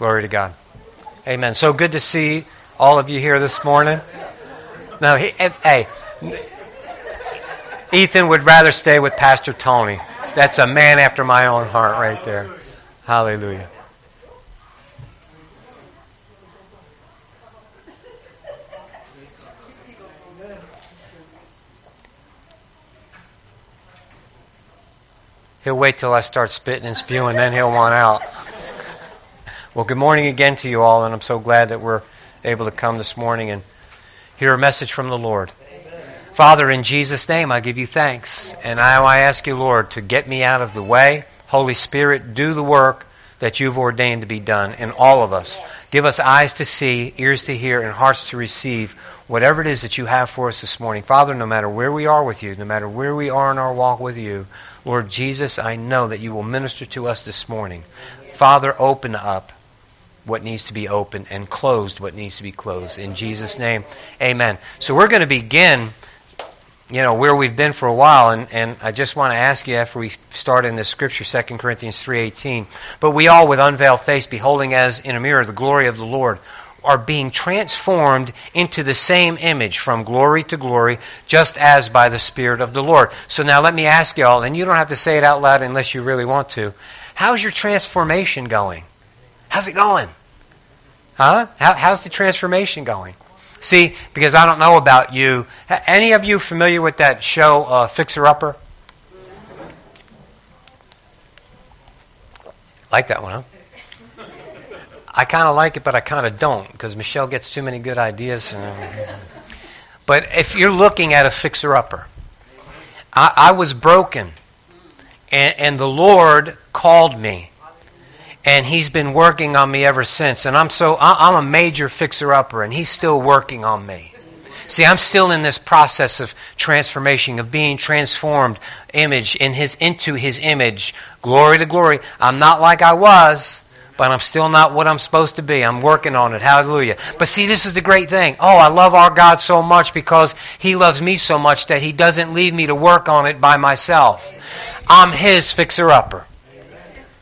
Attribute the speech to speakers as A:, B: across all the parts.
A: Glory to God. Amen. So good to see all of you here this morning. No, he, eh, hey, Ethan would rather stay with Pastor Tony. That's a man after my own heart right there. Hallelujah. He'll wait till I start spitting and spewing, then he'll want out. Well, good morning again to you all, and I'm so glad that we're able to come this morning and hear a message from the Lord. Father, in Jesus' name, I give you thanks. And now I ask you, Lord, to get me out of the way. Holy Spirit, do the work that you've ordained to be done in all of us. Give us eyes to see, ears to hear, and hearts to receive whatever it is that you have for us this morning. Father, no matter where we are with you, no matter where we are in our walk with you, Lord Jesus, I know that you will minister to us this morning. Father, open up what needs to be open and closed what needs to be closed. In Jesus' name, amen. So we're going to begin, you know, where we've been for a while, and, and I just want to ask you after we start in this scripture, 2 Corinthians 3.18, but we all with unveiled face, beholding as in a mirror the glory of the Lord, are being transformed into the same image from glory to glory, just as by the Spirit of the Lord. So now let me ask you all, and you don't have to say it out loud unless you really want to. How's your transformation going? How's it going? Huh? How, how's the transformation going? See, because I don't know about you. Any of you familiar with that show, uh, Fixer Upper? Like that one, huh? I kind of like it, but I kind of don't because Michelle gets too many good ideas. but if you're looking at a fixer upper, I, I, was broken, and, and the Lord called me, and He's been working on me ever since. And I'm so I'm a major fixer upper, and He's still working on me. See, I'm still in this process of transformation, of being transformed image in his into his image. Glory to glory. I'm not like I was but I'm still not what I'm supposed to be. I'm working on it. Hallelujah. But see, this is the great thing. Oh, I love our God so much because He loves me so much that He doesn't leave me to work on it by myself. I'm His fixer upper.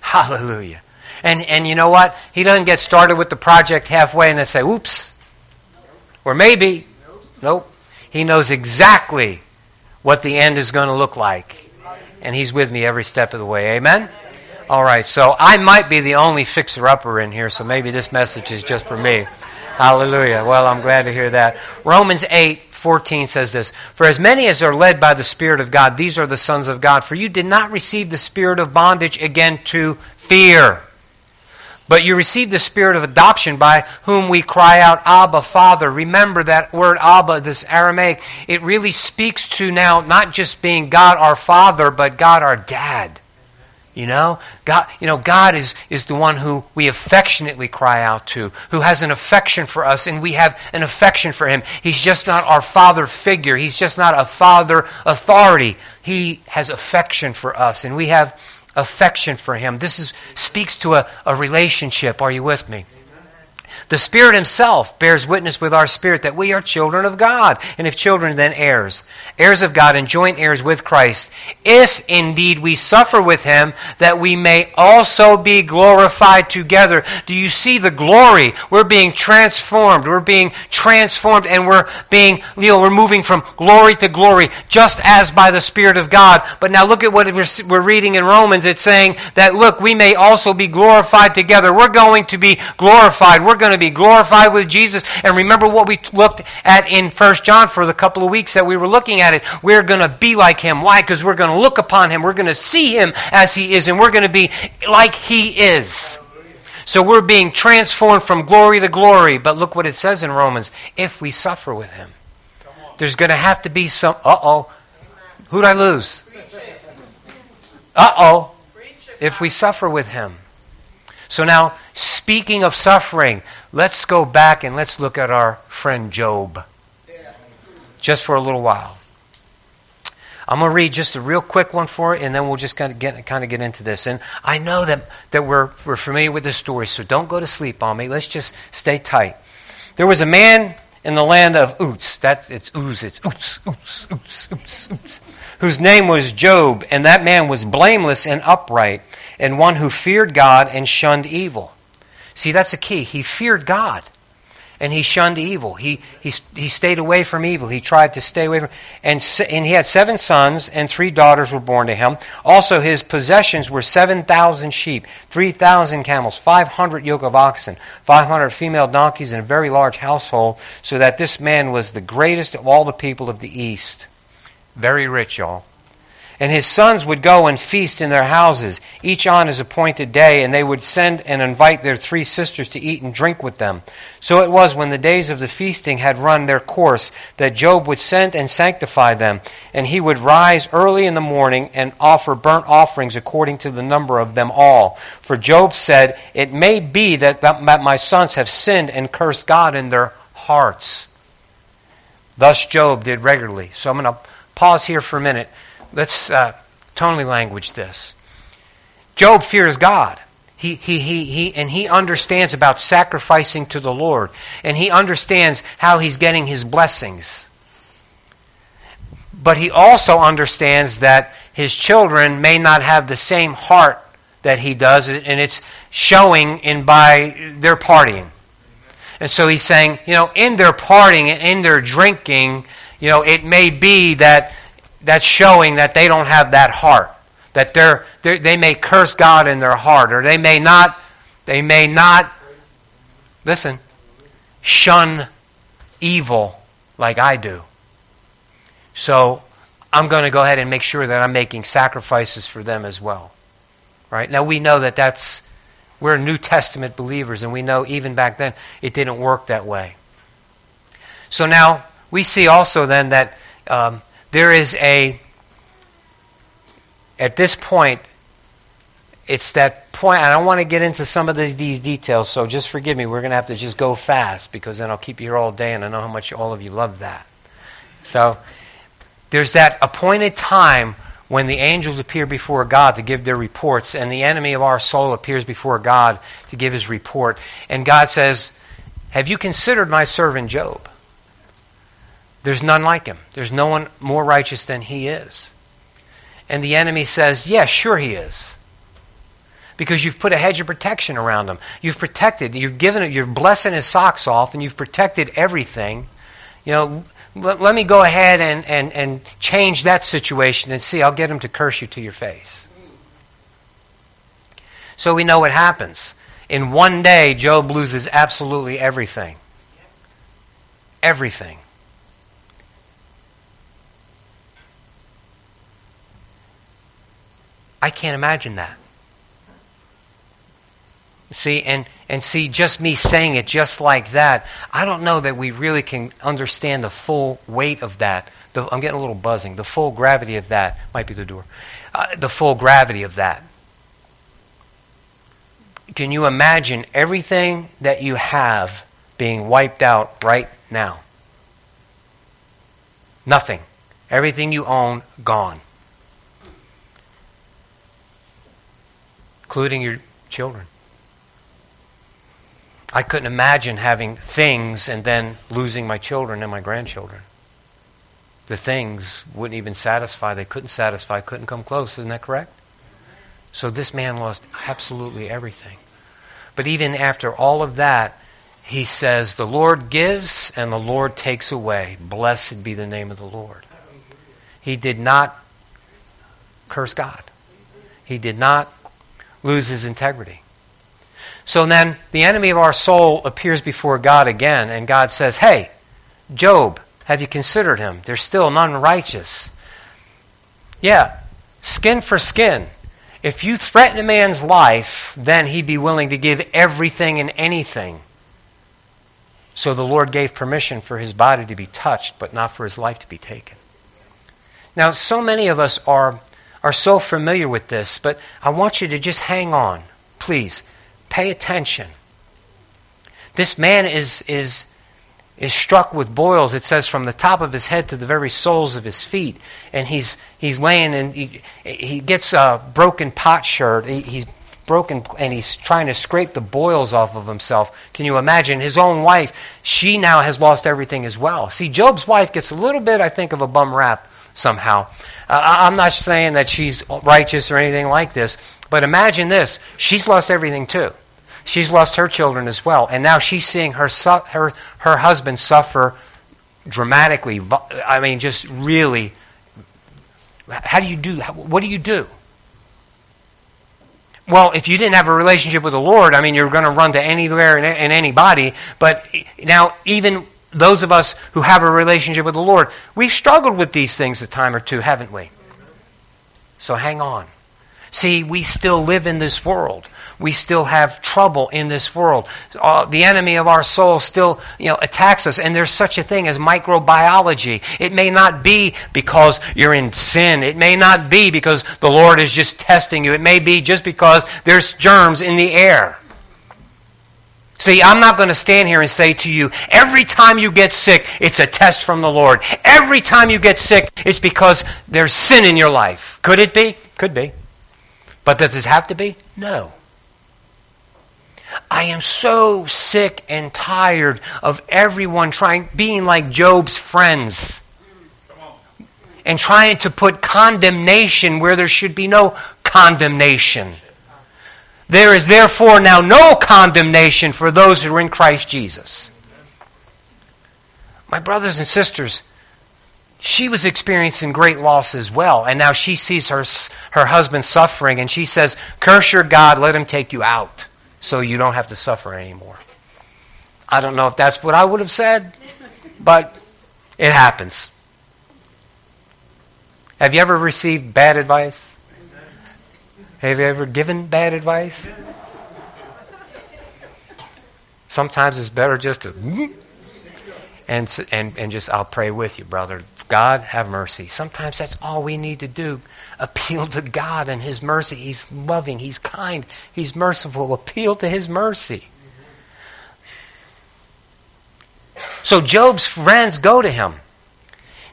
A: Hallelujah. And, and you know what? He doesn't get started with the project halfway and then say, oops. Or maybe. Nope. He knows exactly what the end is going to look like. And He's with me every step of the way. Amen? All right, so I might be the only fixer upper in here, so maybe this message is just for me. Hallelujah. Well, I'm glad to hear that. Romans 8 14 says this For as many as are led by the Spirit of God, these are the sons of God. For you did not receive the spirit of bondage again to fear, but you receive the spirit of adoption by whom we cry out, Abba, Father. Remember that word Abba, this Aramaic, it really speaks to now not just being God our Father, but God our Dad. You know, God, you know, God is, is the one who we affectionately cry out to, who has an affection for us, and we have an affection for him. He's just not our father figure. He's just not a father authority. He has affection for us, and we have affection for him. This is, speaks to a, a relationship. Are you with me? The Spirit Himself bears witness with our spirit that we are children of God. And if children, then heirs. Heirs of God and joint heirs with Christ. If indeed we suffer with Him, that we may also be glorified together. Do you see the glory? We're being transformed. We're being transformed and we're being, you know, we're moving from glory to glory, just as by the Spirit of God. But now look at what we're reading in Romans. It's saying that, look, we may also be glorified together. We're going to be glorified. We're going to to be glorified with Jesus. And remember what we looked at in First John for the couple of weeks that we were looking at it. We're going to be like him. Why? Because we're going to look upon him. We're going to see him as he is, and we're going to be like he is. So we're being transformed from glory to glory. But look what it says in Romans if we suffer with him, there's going to have to be some. Uh oh. Who'd I lose? Uh oh. If we suffer with him. So now, speaking of suffering, let's go back and let's look at our friend Job. Just for a little while. I'm going to read just a real quick one for it, and then we'll just kind of get, kind of get into this. And I know that, that we're, we're familiar with this story, so don't go to sleep on me. Let's just stay tight. There was a man in the land of Uz. That, it's Uz. It's Uz, Uz, Uz, Uz, Uz. Whose name was Job, and that man was blameless and upright, and one who feared God and shunned evil. See, that's the key. He feared God and he shunned evil. He, he, he stayed away from evil. He tried to stay away from and, and he had seven sons and three daughters were born to him. Also his possessions were 7,000 sheep, 3,000 camels, 500 yoke of oxen, 500 female donkeys, and a very large household, so that this man was the greatest of all the people of the East. Very rich, y'all. And his sons would go and feast in their houses, each on his appointed day, and they would send and invite their three sisters to eat and drink with them. So it was when the days of the feasting had run their course that Job would send and sanctify them, and he would rise early in the morning and offer burnt offerings according to the number of them all. For Job said, It may be that, that my sons have sinned and cursed God in their hearts. Thus Job did regularly. So I'm going to pause here for a minute let's uh, Tony language this. Job fears God. He, he, he, he, and he understands about sacrificing to the Lord. And he understands how he's getting his blessings. But he also understands that his children may not have the same heart that he does, and it's showing in by their partying. And so he's saying, you know, in their partying and in their drinking, you know, it may be that that's showing that they don't have that heart. That they're, they're, they may curse God in their heart, or they may not, they may not, listen, shun evil like I do. So I'm going to go ahead and make sure that I'm making sacrifices for them as well. Right? Now we know that that's, we're New Testament believers, and we know even back then it didn't work that way. So now we see also then that um, there is a, at this point, it's that point. I don't want to get into some of the, these details, so just forgive me. We're going to have to just go fast because then I'll keep you here all day, and I know how much all of you love that. So there's that appointed time when the angels appear before God to give their reports, and the enemy of our soul appears before God to give his report. And God says, Have you considered my servant Job? There's none like him. There's no one more righteous than he is. And the enemy says, Yes, yeah, sure he is. Because you've put a hedge of protection around him. You've protected, you've given it, you're blessing his socks off, and you've protected everything. You know, let, let me go ahead and, and, and change that situation and see, I'll get him to curse you to your face. So we know what happens. In one day, Job loses absolutely everything. Everything. I can't imagine that. See, and, and see, just me saying it just like that, I don't know that we really can understand the full weight of that. The, I'm getting a little buzzing. The full gravity of that might be the door. Uh, the full gravity of that. Can you imagine everything that you have being wiped out right now? Nothing. Everything you own, gone. Including your children. I couldn't imagine having things and then losing my children and my grandchildren. The things wouldn't even satisfy. They couldn't satisfy, couldn't come close. Isn't that correct? So this man lost absolutely everything. But even after all of that, he says, The Lord gives and the Lord takes away. Blessed be the name of the Lord. He did not curse God. He did not lose his integrity. So then the enemy of our soul appears before God again, and God says, Hey, Job, have you considered him? There's still none righteous. Yeah, skin for skin. If you threaten a man's life, then he'd be willing to give everything and anything. So the Lord gave permission for his body to be touched, but not for his life to be taken. Now, so many of us are are so familiar with this, but I want you to just hang on. Please, pay attention. This man is, is, is struck with boils, it says, from the top of his head to the very soles of his feet. And he's, he's laying and he, he gets a broken potsherd. He, he's broken and he's trying to scrape the boils off of himself. Can you imagine? His own wife, she now has lost everything as well. See, Job's wife gets a little bit, I think, of a bum rap somehow. Uh, I'm not saying that she's righteous or anything like this, but imagine this. She's lost everything too. she's lost her children as well. And now she's seeing her, su- her, her husband suffer dramatically. I mean, just really. How do you do What do you do? Well, if you didn't have a relationship with the Lord, I mean, you're going to run to anywhere and, and anybody. But now, even those of us who have a relationship with the Lord, we've struggled with these things a time or two, haven't we? So hang on. See, we still live in this world. We still have trouble in this world. Uh, the enemy of our soul still you know, attacks us, and there's such a thing as microbiology. It may not be because you're in sin. It may not be because the Lord is just testing you. It may be just because there's germs in the air. See, I'm not going to stand here and say to you, every time you get sick, it's a test from the Lord. Every time you get sick, it's because there's sin in your life. Could it be? Could be. But does it have to be? No. I am so sick and tired of everyone trying being like Job's friends and trying to put condemnation where there should be no condemnation. There is therefore now no condemnation for those who are in Christ Jesus. My brothers and sisters, she was experiencing great loss as well. And now she sees her, her husband suffering and she says, Curse your God, let him take you out so you don't have to suffer anymore. I don't know if that's what I would have said, but it happens. Have you ever received bad advice? Have you ever given bad advice? Sometimes it's better just to and and and just I'll pray with you, brother. God have mercy. Sometimes that's all we need to do. Appeal to God and His mercy. He's loving, He's kind, He's merciful. Appeal to His mercy. So Job's friends go to him.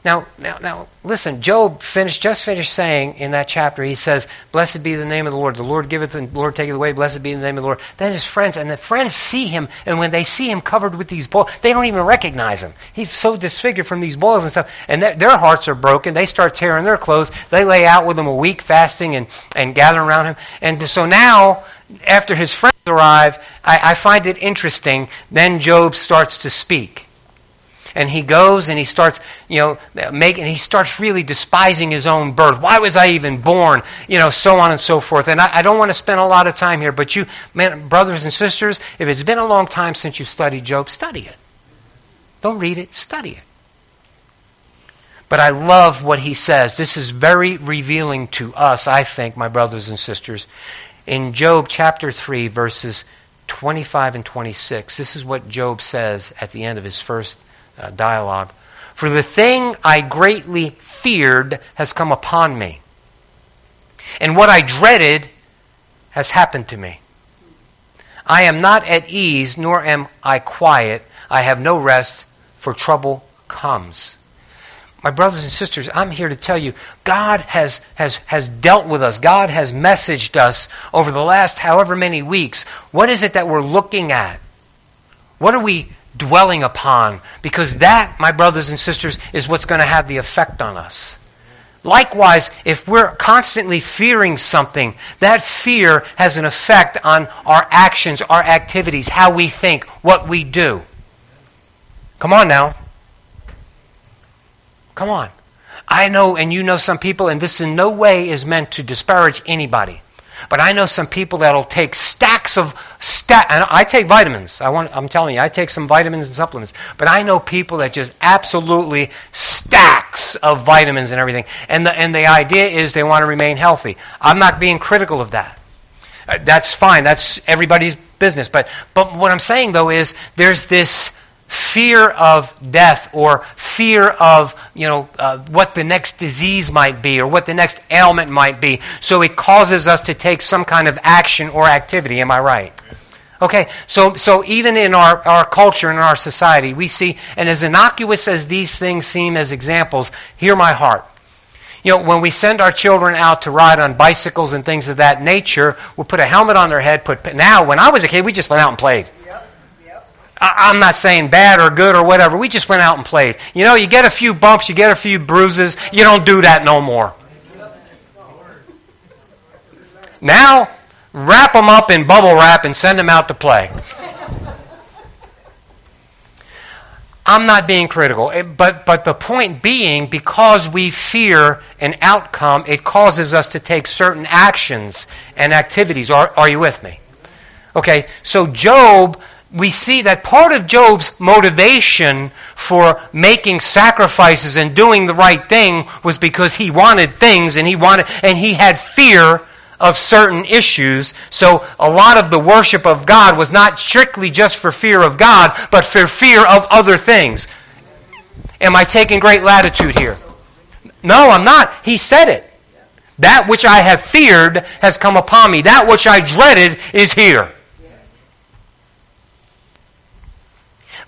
A: Now, now, now, listen. Job finished, just finished saying in that chapter. He says, "Blessed be the name of the Lord. The Lord giveth, and the Lord taketh away. Blessed be the name of the Lord." Then his friends, and the friends see him, and when they see him covered with these boils, they don't even recognize him. He's so disfigured from these boils and stuff, and their, their hearts are broken. They start tearing their clothes. They lay out with him a week, fasting and and gathering around him. And so now, after his friends arrive, I, I find it interesting. Then Job starts to speak and he goes and he starts, you know, making, he starts really despising his own birth. Why was I even born? You know, so on and so forth. And I, I don't want to spend a lot of time here, but you, man, brothers and sisters, if it's been a long time since you've studied Job, study it. Don't read it, study it. But I love what he says. This is very revealing to us, I think, my brothers and sisters. In Job chapter 3, verses 25 and 26, this is what Job says at the end of his first uh, dialogue. For the thing I greatly feared has come upon me, and what I dreaded has happened to me. I am not at ease, nor am I quiet. I have no rest, for trouble comes. My brothers and sisters, I'm here to tell you, God has, has, has dealt with us. God has messaged us over the last however many weeks. What is it that we're looking at? What are we dwelling upon, because that, my brothers and sisters, is what's going to have the effect on us. Likewise, if we're constantly fearing something, that fear has an effect on our actions, our activities, how we think, what we do. Come on now. Come on. I know, and you know some people, and this in no way is meant to disparage anybody. But I know some people that'll take stacks of stack. And I take vitamins. I want. I'm telling you, I take some vitamins and supplements. But I know people that just absolutely stacks of vitamins and everything. And the and the idea is they want to remain healthy. I'm not being critical of that. Uh, that's fine. That's everybody's business. But but what I'm saying though is there's this fear of death or fear of you know uh, what the next disease might be or what the next ailment might be so it causes us to take some kind of action or activity am i right okay so so even in our, our culture and our society we see and as innocuous as these things seem as examples hear my heart you know, when we send our children out to ride on bicycles and things of that nature, we'll put a helmet on their head. Put now, when I was a kid, we just went out and played. I'm not saying bad or good or whatever. We just went out and played. You know, you get a few bumps, you get a few bruises. You don't do that no more. Now, wrap them up in bubble wrap and send them out to play. I'm not being critical, eh, but, but the point being, because we fear an outcome, it causes us to take certain actions and activities. Are, are you with me? Okay, so Job, we see that part of Job's motivation for making sacrifices and doing the right thing was because he wanted things and he wanted and he had fear of certain issues. So a lot of the worship of God was not strictly just for fear of God, but for fear of other things. Am I taking great latitude here? No, I'm not. He said it. That which I have feared has come upon me. That which I dreaded is here.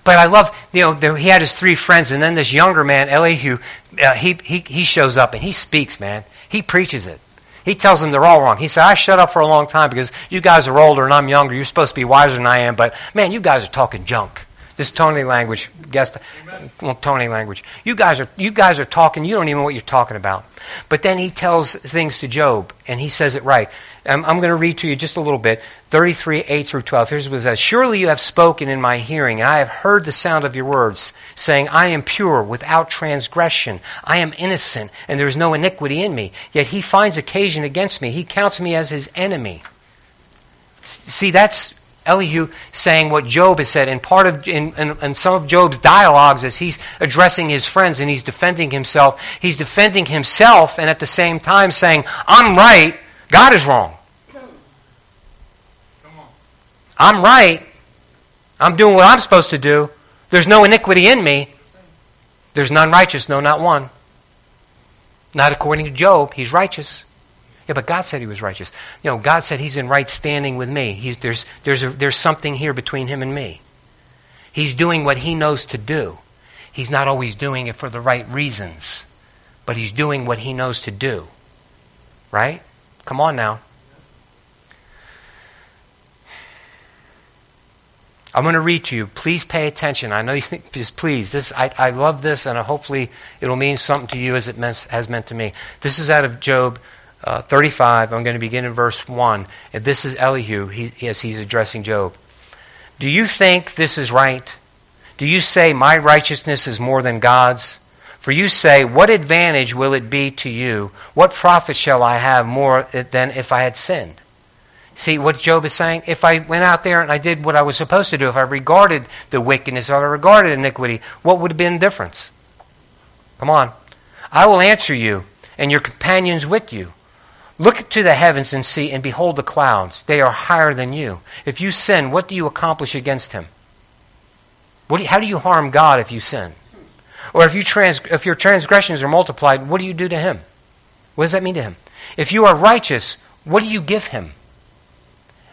A: But I love, you know, there, he had his three friends, and then this younger man, Elihu, uh, he, he, he shows up and he speaks, man. He preaches it. He tells them they're all wrong. He said, I shut up for a long time because you guys are older and I'm younger. You're supposed to be wiser than I am, but man, you guys are talking junk. This Tony language, guess, well, Tony language. You guys are you guys are talking. You don't even know what you're talking about. But then he tells things to Job, and he says it right. Um, I'm, I'm going to read to you just a little bit. 33, 8 through 12. Here's what it says. Surely you have spoken in my hearing, and I have heard the sound of your words, saying, I am pure, without transgression. I am innocent, and there is no iniquity in me. Yet he finds occasion against me. He counts me as his enemy. See, that's Elihu saying what Job has said. In part of in, in, in, some of Job's dialogues, as he's addressing his friends and he's defending himself, he's defending himself and at the same time saying, "I'm right, God is wrong. I'm right. I'm doing what I'm supposed to do. There's no iniquity in me. There's none righteous, no, not one. Not according to Job. He's righteous." Yeah, but God said he was righteous. You know, God said he's in right standing with me. He's, there's, there's, a, there's something here between him and me. He's doing what he knows to do. He's not always doing it for the right reasons, but he's doing what he knows to do. Right? Come on now. I'm going to read to you. Please pay attention. I know you just please. This I, I love this, and hopefully it'll mean something to you as it has meant to me. This is out of Job uh, 35. I'm going to begin in verse 1. And this is Elihu he, as he's addressing Job. Do you think this is right? Do you say, My righteousness is more than God's? For you say, What advantage will it be to you? What profit shall I have more than if I had sinned? See what Job is saying? If I went out there and I did what I was supposed to do, if I regarded the wickedness, or I regarded iniquity, what would have been the difference? Come on. I will answer you, and your companions with you. Look to the heavens and see, and behold the clouds. They are higher than you. If you sin, what do you accomplish against him? Do you, how do you harm God if you sin? Or if, you trans, if your transgressions are multiplied, what do you do to him? What does that mean to him? If you are righteous, what do you give him?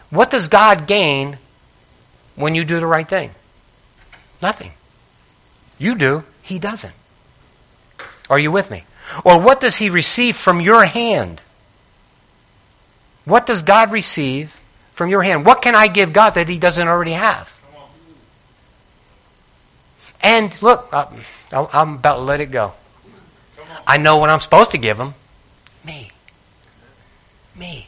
A: What does God gain when you do the right thing? Nothing. You do, he doesn't. Are you with me? Or what does he receive from your hand? What does God receive from your hand? What can I give God that He doesn't already have? And look, I'm about to let it go. I know what I'm supposed to give Him. Me. Me.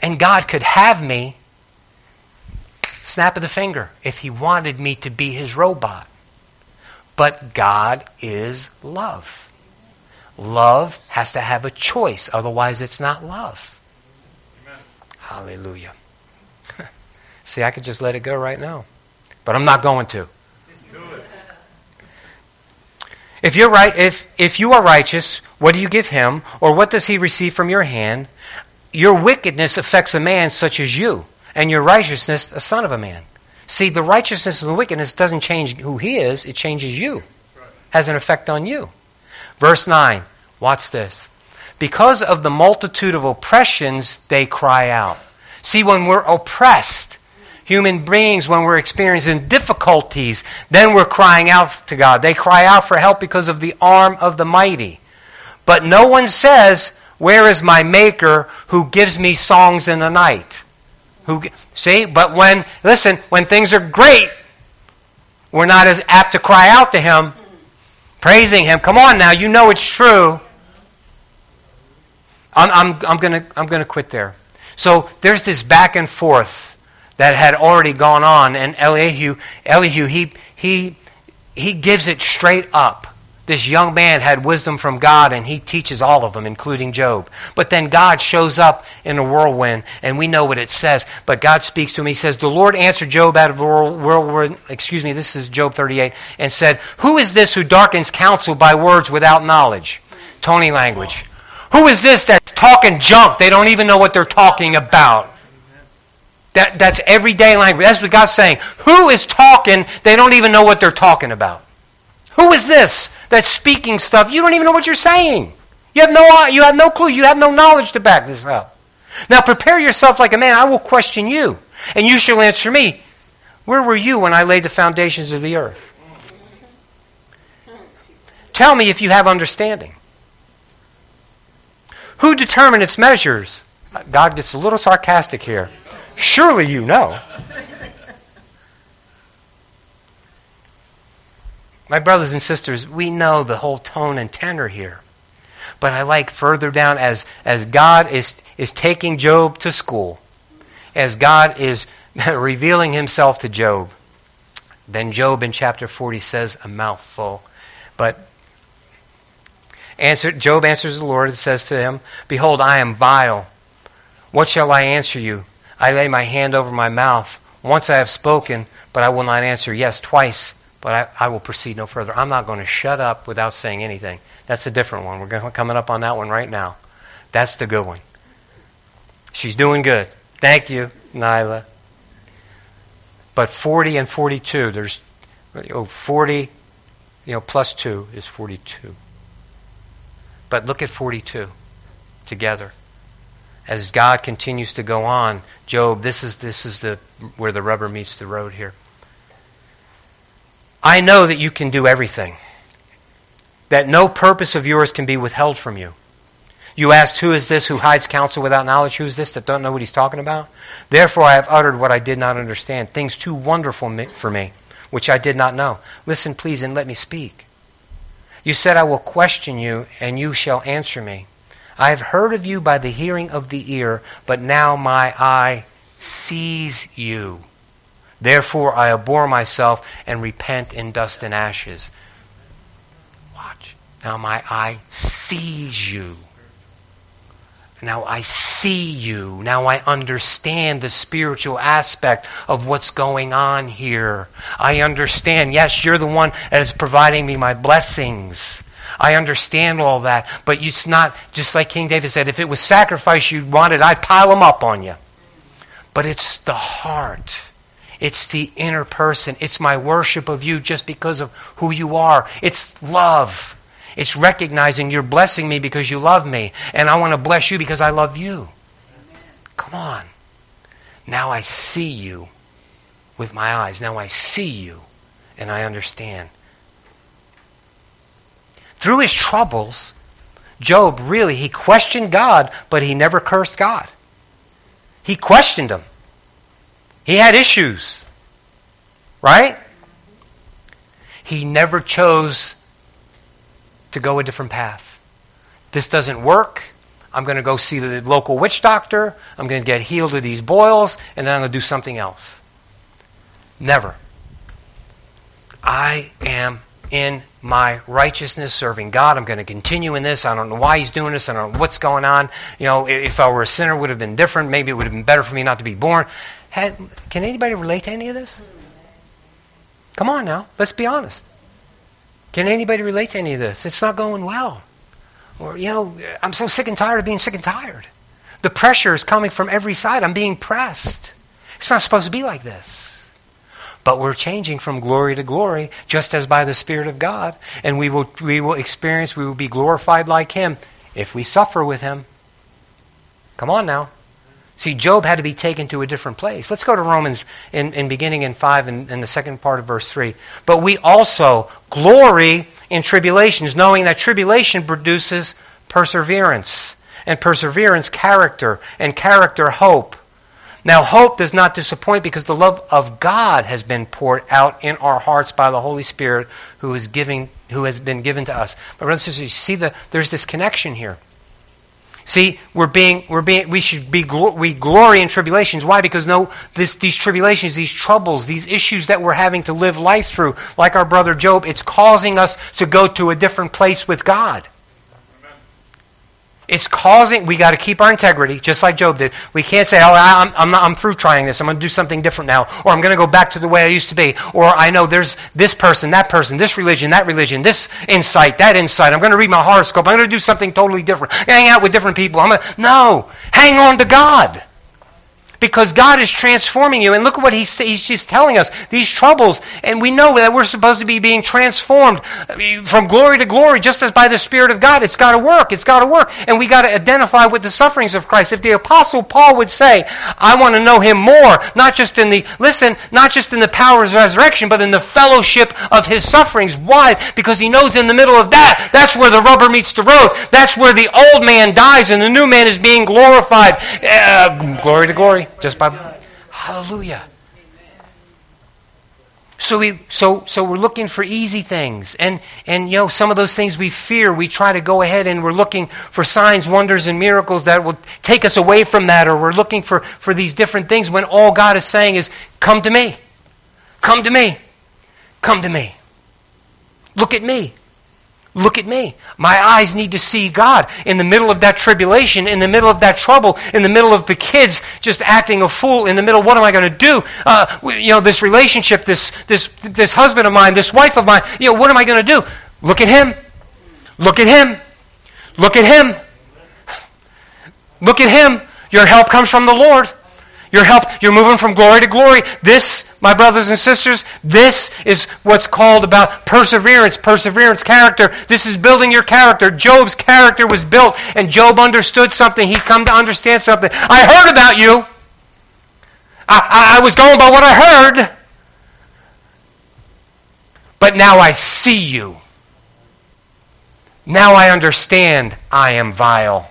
A: And God could have me snap of the finger if He wanted me to be His robot. But God is love. Love has to have a choice, otherwise, it's not love. Amen. Hallelujah. See, I could just let it go right now, but I'm not going to. If you're right, if, if you are righteous, what do you give him, or what does he receive from your hand? Your wickedness affects a man such as you, and your righteousness a son of a man. See, the righteousness and the wickedness doesn't change who he is; it changes you. Has an effect on you. Verse 9. Watch this. Because of the multitude of oppressions, they cry out. See, when we're oppressed, human beings, when we're experiencing difficulties, then we're crying out to God. They cry out for help because of the arm of the mighty. But no one says, Where is my Maker who gives me songs in the night? Who, see, but when, listen, when things are great, we're not as apt to cry out to Him praising him. Come on now, you know it's true. I'm, I'm, I'm going to I'm gonna quit there. So there's this back and forth that had already gone on, and Elihu, Elihu he, he, he gives it straight up. This young man had wisdom from God, and he teaches all of them, including Job. But then God shows up in a whirlwind, and we know what it says. But God speaks to him. He says, The Lord answered Job out of whirlwind, excuse me, this is Job 38, and said, Who is this who darkens counsel by words without knowledge? Tony language. Who is this that's talking junk? They don't even know what they're talking about. That, that's everyday language. That's what God's saying. Who is talking? They don't even know what they're talking about. Who is this? that's speaking stuff you don't even know what you're saying. You have no, you have no clue. You have no knowledge to back this up. Now prepare yourself like a man. I will question you, and you shall answer me. Where were you when I laid the foundations of the earth? Tell me if you have understanding. Who determined its measures? God gets a little sarcastic here. Surely you know. My brothers and sisters, we know the whole tone and tenor here. But I like further down as, as God is, is taking Job to school, as God is revealing himself to Job. Then Job in chapter 40 says a mouthful. But answer, Job answers the Lord and says to him, Behold, I am vile. What shall I answer you? I lay my hand over my mouth. Once I have spoken, but I will not answer. Yes, twice but I, I, will proceed no further. I'm not going to shut up without saying anything. That's a different one. We're coming up on that one right now. That's the good one. She's doing good. Thank you, Nyla. But 40 and 42, there's oh, 40, you know, plus 2 is 42. But look at 42 together. As God continues to go on, Job, this is, this is the, where the rubber meets the road here. I know that you can do everything, that no purpose of yours can be withheld from you. You asked, Who is this who hides counsel without knowledge? Who is this that don't know what he's talking about? Therefore I have uttered what I did not understand, things too wonderful for me, which I did not know. Listen, please, and let me speak. You said, I will question you, and you shall answer me. I have heard of you by the hearing of the ear, but now my eye sees you. Therefore, I abhor myself and repent in dust and ashes. Watch. Now my eye sees you. Now I see you. Now I understand the spiritual aspect of what's going on here. I understand, yes, you're the one that is providing me my blessings. I understand all that. But it's not, just like King David said, if it was sacrifice you wanted, I'd pile them up on you. But it's the heart. It's the inner person. It's my worship of you just because of who you are. It's love. It's recognizing you're blessing me because you love me, and I want to bless you because I love you. Come on. Now I see you with my eyes. Now I see you, and I understand. Through his troubles, Job really, he questioned God, but he never cursed God. He questioned him. He had issues, right? He never chose to go a different path. This doesn't work. I'm going to go see the local witch doctor. I'm going to get healed of these boils, and then I'm going to do something else. Never. I am in my righteousness, serving God. I'm going to continue in this. I don't know why he's doing this. I don't know what's going on. You know, if I were a sinner, would have been different. Maybe it would have been better for me not to be born. Had, can anybody relate to any of this? Come on now, let's be honest. Can anybody relate to any of this? It's not going well. Or, you know, I'm so sick and tired of being sick and tired. The pressure is coming from every side. I'm being pressed. It's not supposed to be like this. But we're changing from glory to glory, just as by the Spirit of God. And we will, we will experience, we will be glorified like Him if we suffer with Him. Come on now. See, Job had to be taken to a different place. Let's go to Romans in, in beginning in 5 and in, in the second part of verse 3. But we also glory in tribulations, knowing that tribulation produces perseverance, and perseverance, character, and character, hope. Now, hope does not disappoint because the love of God has been poured out in our hearts by the Holy Spirit who is giving, who has been given to us. But brothers and sisters, you see the, there's this connection here. See, we're being, we're being, we should be, we glory in tribulations. Why? Because no, this, these tribulations, these troubles, these issues that we're having to live life through, like our brother Job, it's causing us to go to a different place with God. It's causing, we got to keep our integrity, just like Job did. We can't say, oh, I'm, I'm, not, I'm through trying this. I'm going to do something different now. Or I'm going to go back to the way I used to be. Or I know there's this person, that person, this religion, that religion, this insight, that insight. I'm going to read my horoscope. I'm going to do something totally different. Hang out with different people. I'm going to, no. Hang on to God because God is transforming you. And look at what he's, he's just telling us these troubles. And we know that we're supposed to be being transformed from glory to glory, just as by the Spirit of God. It's got to work. It's got to work. And we got to identify with the sufferings of Christ. If the Apostle Paul would say, I want to know him more, not just in the, listen, not just in the power of his resurrection, but in the fellowship of his sufferings. Why? Because he knows in the middle of that, that's where the rubber meets the road. That's where the old man dies and the new man is being glorified. Uh, glory to glory just by hallelujah. So we so so we're looking for easy things. And and you know some of those things we fear, we try to go ahead and we're looking for signs, wonders and miracles that will take us away from that or we're looking for for these different things when all God is saying is come to me. Come to me. Come to me. Look at me. Look at me. My eyes need to see God in the middle of that tribulation, in the middle of that trouble, in the middle of the kids just acting a fool, in the middle, what am I going to do? Uh, you know, this relationship, this, this, this husband of mine, this wife of mine, you know, what am I going to do? Look at him. Look at him. Look at him. Look at him. Your help comes from the Lord. Your help, you're moving from glory to glory. This, my brothers and sisters, this is what's called about perseverance, perseverance, character. This is building your character. Job's character was built, and Job understood something. He's come to understand something. I heard about you. I, I, I was going by what I heard. But now I see you. Now I understand I am vile.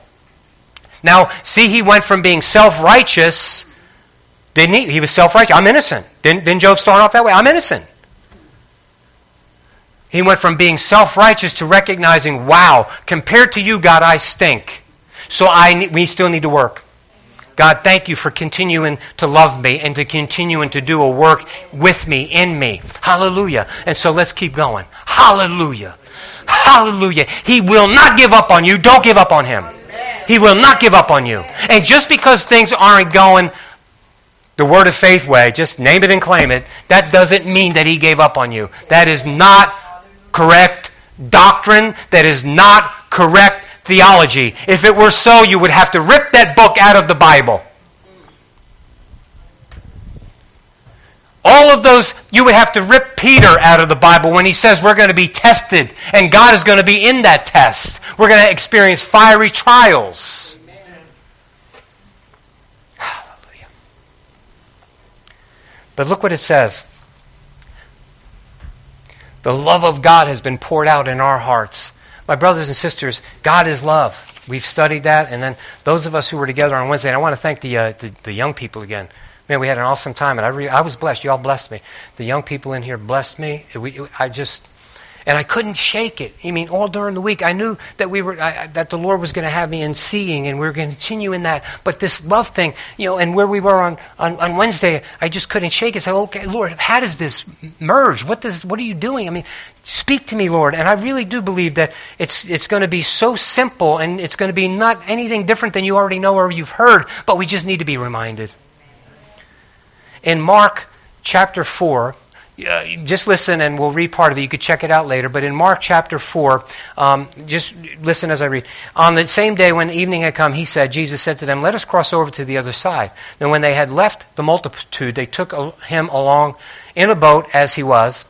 A: Now, see, he went from being self righteous didn't he? He was self righteous. I'm innocent. Didn't, didn't Job start off that way? I'm innocent. He went from being self righteous to recognizing, wow, compared to you, God, I stink. So I, we still need to work. God, thank you for continuing to love me and to continuing to do a work with me, in me. Hallelujah. And so let's keep going. Hallelujah. Hallelujah. He will not give up on you. Don't give up on him. He will not give up on you. And just because things aren't going the word of faith way, just name it and claim it, that doesn't mean that he gave up on you. That is not correct doctrine. That is not correct theology. If it were so, you would have to rip that book out of the Bible. All of those, you would have to rip Peter out of the Bible when he says we're going to be tested and God is going to be in that test. We're going to experience fiery trials. But look what it says. The love of God has been poured out in our hearts. My brothers and sisters, God is love. We've studied that. And then those of us who were together on Wednesday, and I want to thank the, uh, the, the, young people again. Man, we had an awesome time, and I, re- I was blessed. You all blessed me. The young people in here blessed me. We, I just, and I couldn't shake it. I mean, all during the week, I knew that we were I, that the Lord was going to have me in seeing, and we were going to continue in that. But this love thing, you know, and where we were on, on, on Wednesday, I just couldn't shake it. So, okay, Lord, how does this merge? What does what are you doing? I mean, speak to me, Lord. And I really do believe that it's it's going to be so simple, and it's going to be not anything different than you already know or you've heard. But we just need to be reminded. In Mark chapter four uh, just listen and we'll read part of it. You could check it out later. But in Mark chapter 4, um, just listen as I read. On the same day when evening had come, he said, Jesus said to them, Let us cross over to the other side. Then when they had left the multitude, they took him along in a boat as he was,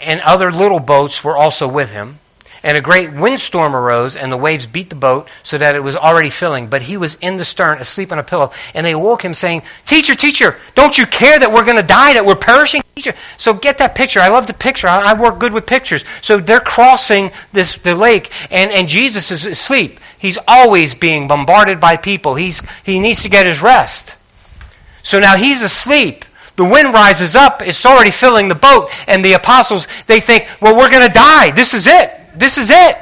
A: and other little boats were also with him. And a great windstorm arose, and the waves beat the boat so that it was already filling. But he was in the stern, asleep on a pillow. And they awoke him, saying, Teacher, teacher, don't you care that we're going to die, that we're perishing? Teacher. So get that picture. I love the picture. I, I work good with pictures. So they're crossing this the lake, and, and Jesus is asleep. He's always being bombarded by people. He's, he needs to get his rest. So now he's asleep. The wind rises up. It's already filling the boat. And the apostles, they think, well, we're going to die. This is it. This is it.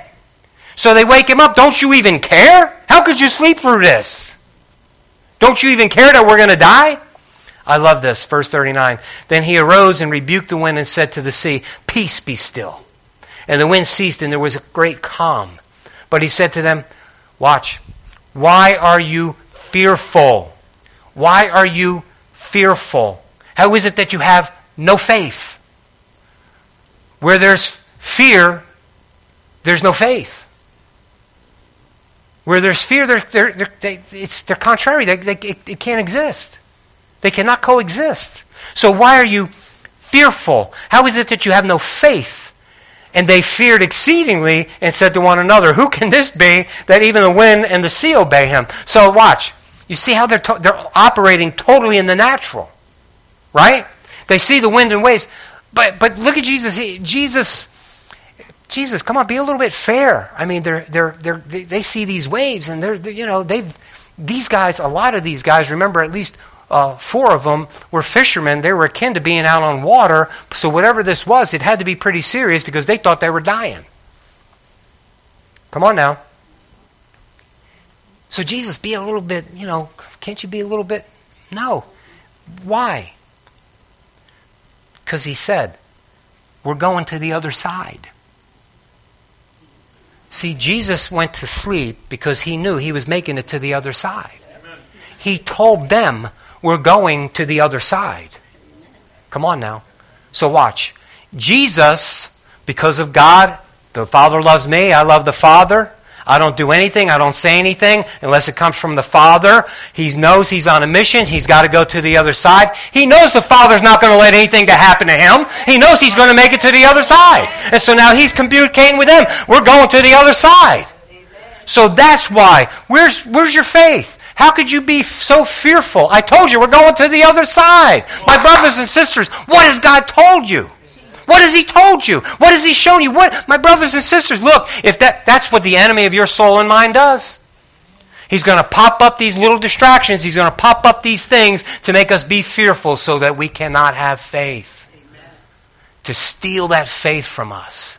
A: So they wake him up. Don't you even care? How could you sleep through this? Don't you even care that we're going to die? I love this, verse 39. Then he arose and rebuked the wind and said to the sea, Peace be still. And the wind ceased, and there was a great calm. But he said to them, Watch, why are you fearful? Why are you fearful? How is it that you have no faith? Where there's fear, there's no faith. Where there's fear, they're, they're, they're, they, it's, they're contrary. They, they, it, it can't exist. They cannot coexist. So why are you fearful? How is it that you have no faith? And they feared exceedingly and said to one another, Who can this be that even the wind and the sea obey him? So watch. You see how they're, to- they're operating totally in the natural. Right? They see the wind and waves. But, but look at Jesus. He, Jesus, Jesus, come on, be a little bit fair. I mean, they're, they're, they're, they, they see these waves and they're, they're, you know, they've, these guys, a lot of these guys, remember at least uh, four of them were fishermen. They were akin to being out on water. So whatever this was, it had to be pretty serious because they thought they were dying. Come on now. So Jesus, be a little bit, you know, can't you be a little bit? No. Why? Because he said, we're going to the other side. See, Jesus went to sleep because he knew he was making it to the other side. He told them, we're going to the other side. Come on now. So watch. Jesus, because of God, the Father loves me, I love the Father. I don't do anything, I don't say anything unless it comes from the Father. He knows he's on a mission, he's got to go to the other side. He knows the Father's not going to let anything to happen to him. He knows he's going to make it to the other side. And so now he's communicating with them. We're going to the other side. So that's why. Where's, where's your faith? How could you be so fearful? I told you we're going to the other side. My brothers and sisters, what has God told you? What has he told you? What has he shown you? What my brothers and sisters, look, if that that's what the enemy of your soul and mind does. He's going to pop up these little distractions. He's going to pop up these things to make us be fearful so that we cannot have faith. Amen. To steal that faith from us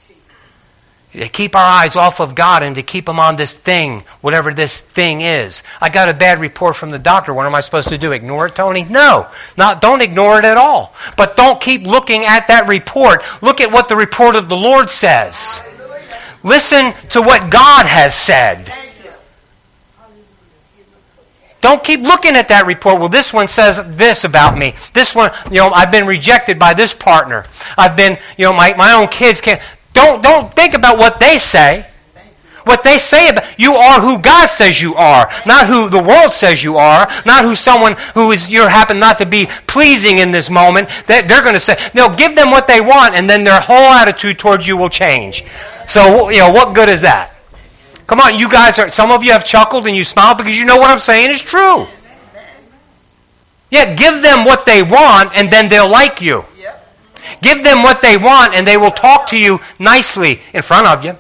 A: to keep our eyes off of God and to keep them on this thing, whatever this thing is. I got a bad report from the doctor. What am I supposed to do? Ignore it, Tony? No. Not don't ignore it at all. But don't keep looking at that report. Look at what the report of the Lord says. Listen to what God has said. Don't keep looking at that report. Well, this one says this about me. This one, you know, I've been rejected by this partner. I've been, you know, my, my own kids can't. Don't, don't think about what they say. What they say about you are who God says you are, not who the world says you are, not who someone who is you happen not to be pleasing in this moment. That they're going to say, no, give them what they want, and then their whole attitude towards you will change. So you know what good is that? Come on, you guys are. Some of you have chuckled and you smiled because you know what I'm saying is true. Yeah, give them what they want, and then they'll like you. Give them what they want and they will talk to you nicely in front of you.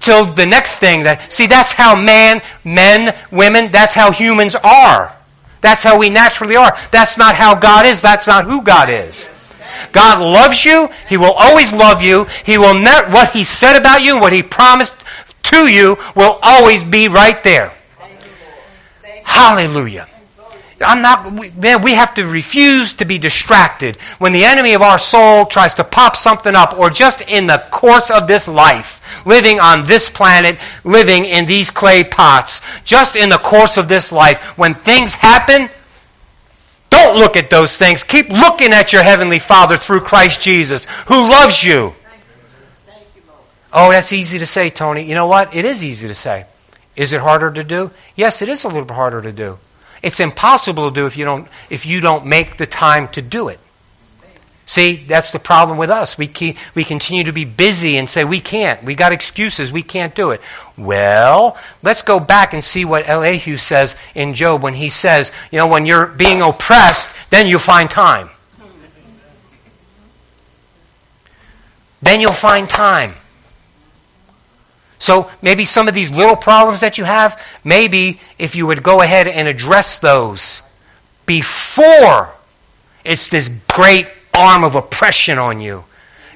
A: Till the next thing that, see, that's how man, men, women, that's how humans are. That's how we naturally are. That's not how God is. That's not who God is. God loves you. He will always love you. He will not, what He said about you, and what He promised to you will always be right there. Hallelujah. I'm not, we, man, we have to refuse to be distracted when the enemy of our soul tries to pop something up or just in the course of this life, living on this planet, living in these clay pots, just in the course of this life, when things happen, don't look at those things. Keep looking at your Heavenly Father through Christ Jesus, who loves you. Oh, that's easy to say, Tony. You know what? It is easy to say. Is it harder to do? Yes, it is a little bit harder to do. It's impossible to do if you don't, if you don't make the time to do it. See, that's the problem with us. We, keep, we continue to be busy and say, we can't. We got excuses. We can't do it. Well, let's go back and see what Elihu says in Job when he says, you know, when you're being oppressed, then you'll find time. Then you'll find time. So maybe some of these little problems that you have, maybe if you would go ahead and address those before it's this great arm of oppression on you.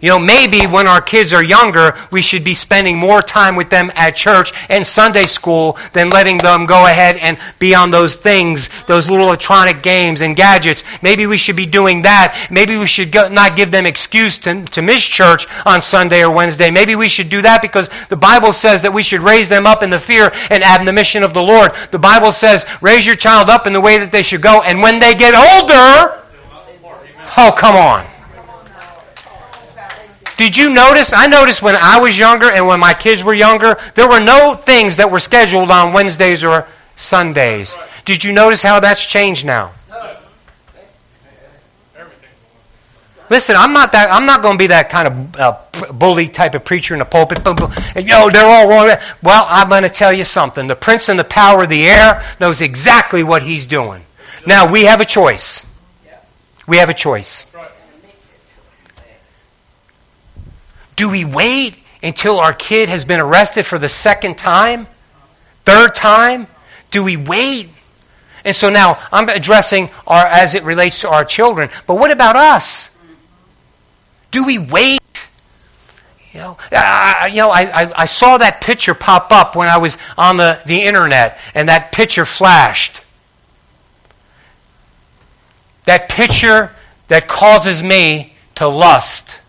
A: You know, maybe when our kids are younger, we should be spending more time with them at church and Sunday school than letting them go ahead and be on those things, those little electronic games and gadgets. Maybe we should be doing that. Maybe we should go, not give them excuse to, to miss church on Sunday or Wednesday. Maybe we should do that because the Bible says that we should raise them up in the fear and admonition of the Lord. The Bible says, raise your child up in the way that they should go, and when they get older, oh, come on. Did you notice? I noticed when I was younger and when my kids were younger, there were no things that were scheduled on Wednesdays or Sundays. Did you notice how that's changed now? Listen, I'm not that. I'm not going to be that kind of uh, bully type of preacher in the pulpit. Yo, they're all wrong. Well, I'm going to tell you something. The prince and the power of the air knows exactly what he's doing. Now we have a choice. We have a choice. Do we wait until our kid has been arrested for the second time? Third time? Do we wait? And so now I'm addressing our as it relates to our children, but what about us? Do we wait? You know, I, you know I, I, I saw that picture pop up when I was on the, the internet, and that picture flashed. That picture that causes me to lust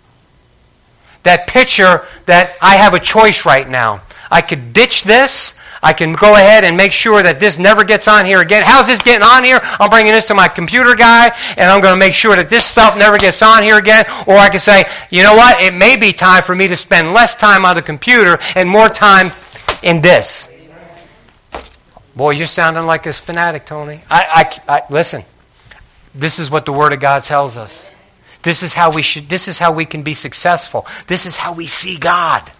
A: that picture that I have a choice right now. I could ditch this. I can go ahead and make sure that this never gets on here again. How's this getting on here? I'm bringing this to my computer guy, and I'm going to make sure that this stuff never gets on here again. Or I can say, you know what? It may be time for me to spend less time on the computer and more time in this. Boy, you're sounding like a fanatic, Tony. I, I, I listen. This is what the Word of God tells us. This is how we should this is how we can be successful. This is how we see God.